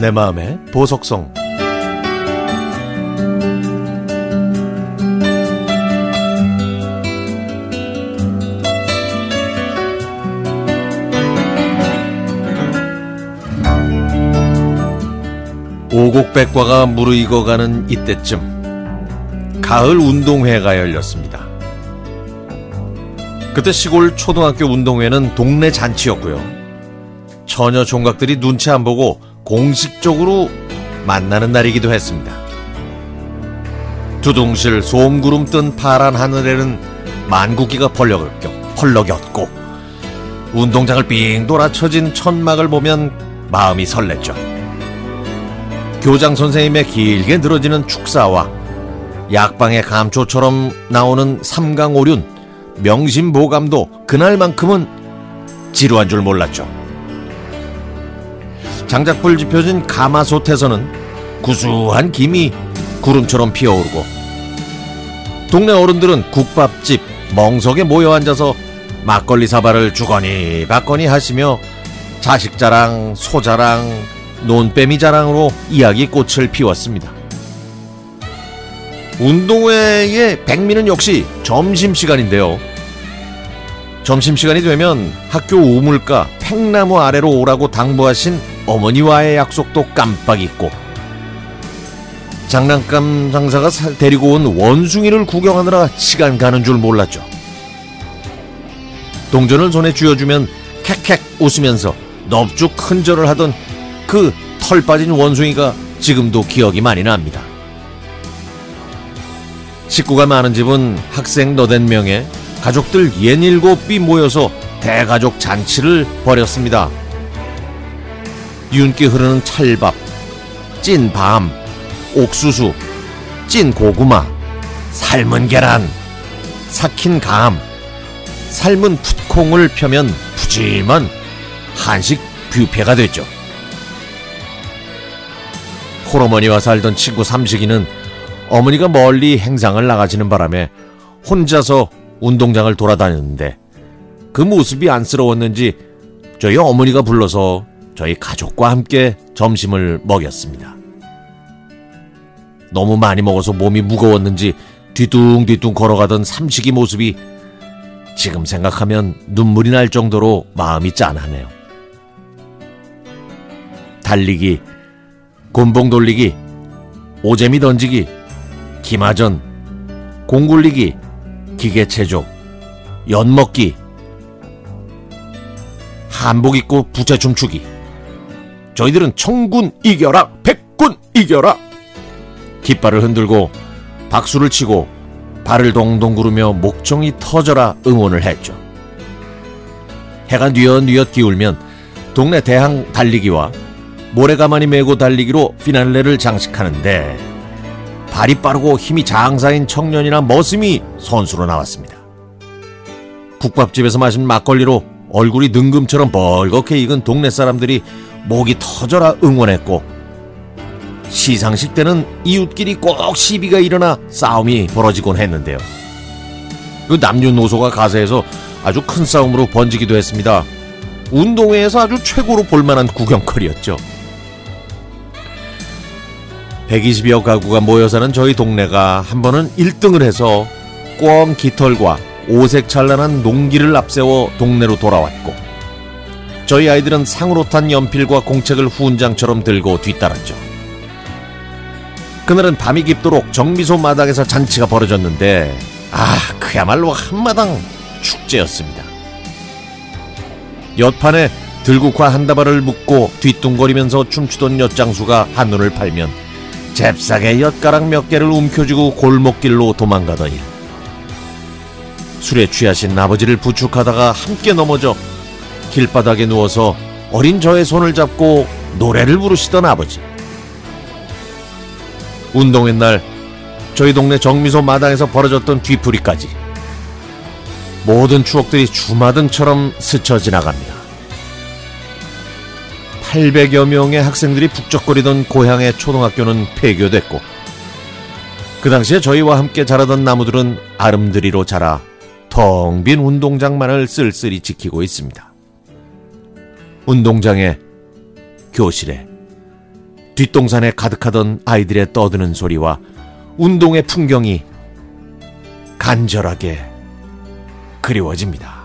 내 마음의 보석성 오곡백과가 무르익어가는 이때쯤 가을 운동회가 열렸습니다. 그때 시골 초등학교 운동회는 동네 잔치였고요. 처녀 종각들이 눈치 안 보고 공식적으로 만나는 날이기도 했습니다. 두둥실 솜구름 뜬 파란 하늘에는 만국기가 펄럭였고 운동장을 빙 돌아 쳐진 천막을 보면 마음이 설렜죠. 교장 선생님의 길게 늘어지는 축사와 약방의 감초처럼 나오는 삼강오륜, 명심보감도 그날만큼은 지루한 줄 몰랐죠. 장작불 지펴진 가마솥에서는 구수한 김이 구름처럼 피어오르고 동네 어른들은 국밥집 멍석에 모여 앉아서 막걸리 사발을 주거니 받거니 하시며 자식 자랑, 소 자랑, 논빼미 자랑으로 이야기 꽃을 피웠습니다. 운동회의 백미는 역시 점심시간인데요. 점심시간이 되면 학교 우물가 팽나무 아래로 오라고 당부하신 어머니와의 약속도 깜빡 잊고 장난감 장사가 데리고 온 원숭이를 구경하느라 시간 가는 줄 몰랐죠. 동전을 손에 쥐어주면 캑캑 웃으면서 넙죽 큰절을 하던 그 털 빠진 원숭이가 지금도 기억이 많이 납니다. 식구가 많은 집은 학생 너댓 명에 가족들 예닐곱이 모여서 대가족 잔치를 벌였습니다. 윤기 흐르는 찰밥, 찐 밤, 옥수수, 찐 고구마, 삶은 계란, 삭힌 감, 삶은 풋콩을 펴면 푸짐한 한식 뷔페가 됐죠. 홀어머니와 살던 친구 삼식이는 어머니가 멀리 행상을 나가시는 바람에 혼자서 운동장을 돌아다녔는데 그 모습이 안쓰러웠는지 저희 어머니가 불러서 저희 가족과 함께 점심을 먹였습니다. 너무 많이 먹어서 몸이 무거웠는지 뒤뚱뒤뚱 걸어가던 삼식이 모습이 지금 생각하면 눈물이 날 정도로 마음이 짠하네요. 달리기, 곤봉 돌리기, 오재미 던지기, 기마전, 공굴리기, 기계체조, 연먹기, 한복 입고 부채춤 추기. 저희들은 청군 이겨라, 백군 이겨라. 깃발을 흔들고 박수를 치고 발을 동동 구르며 목청이 터져라 응원을 했죠. 해가 뉘엿뉘엿 기울면 동네 대항 달리기와 모래가만히 메고 달리기로 피날레를 장식하는데 발이 빠르고 힘이 장사인 청년이나 머슴이 선수로 나왔습니다. 국밥집에서 마신 막걸리로 얼굴이 능금처럼 벌겋게 익은 동네 사람들이 목이 터져라 응원했고 시상식 때는 이웃끼리 꼭 시비가 일어나 싸움이 벌어지곤 했는데요. 그 남녀노소가 가세해서 아주 큰 싸움으로 번지기도 했습니다. 운동회에서 아주 최고로 볼만한 구경거리였죠. 120여 가구가 모여 사는 저희 동네가 한 번은 1등을 해서 꽝 깃털과 오색 찬란한 농기를 앞세워 동네로 돌아왔고 저희 아이들은 상으로 탄 연필과 공책을 후운장처럼 들고 뒤따랐죠. 그날은 밤이 깊도록 정미소 마당에서 잔치가 벌어졌는데 아 그야말로 한마당 축제였습니다. 엿판에 들국화 한 다발을 묶고 뒤뚱거리면서 춤추던 엿장수가 한눈을 팔면 잽싸게 엿가락 몇 개를 움켜쥐고 골목길로 도망가더니 술에 취하신 아버지를 부축하다가 함께 넘어져 길바닥에 누워서 어린 저의 손을 잡고 노래를 부르시던 아버지. 운동회 날 저희 동네 정미소 마당에서 벌어졌던 뒤풀이까지 모든 추억들이 주마등처럼 스쳐 지나갑니다. 800여 명의 학생들이 북적거리던 고향의 초등학교는 폐교됐고 그 당시에 저희와 함께 자라던 나무들은 아름드리로 자라 텅 빈 운동장만을 쓸쓸히 지키고 있습니다. 운동장에 교실에 뒷동산에 가득하던 아이들의 떠드는 소리와 운동의 풍경이 간절하게 그리워집니다.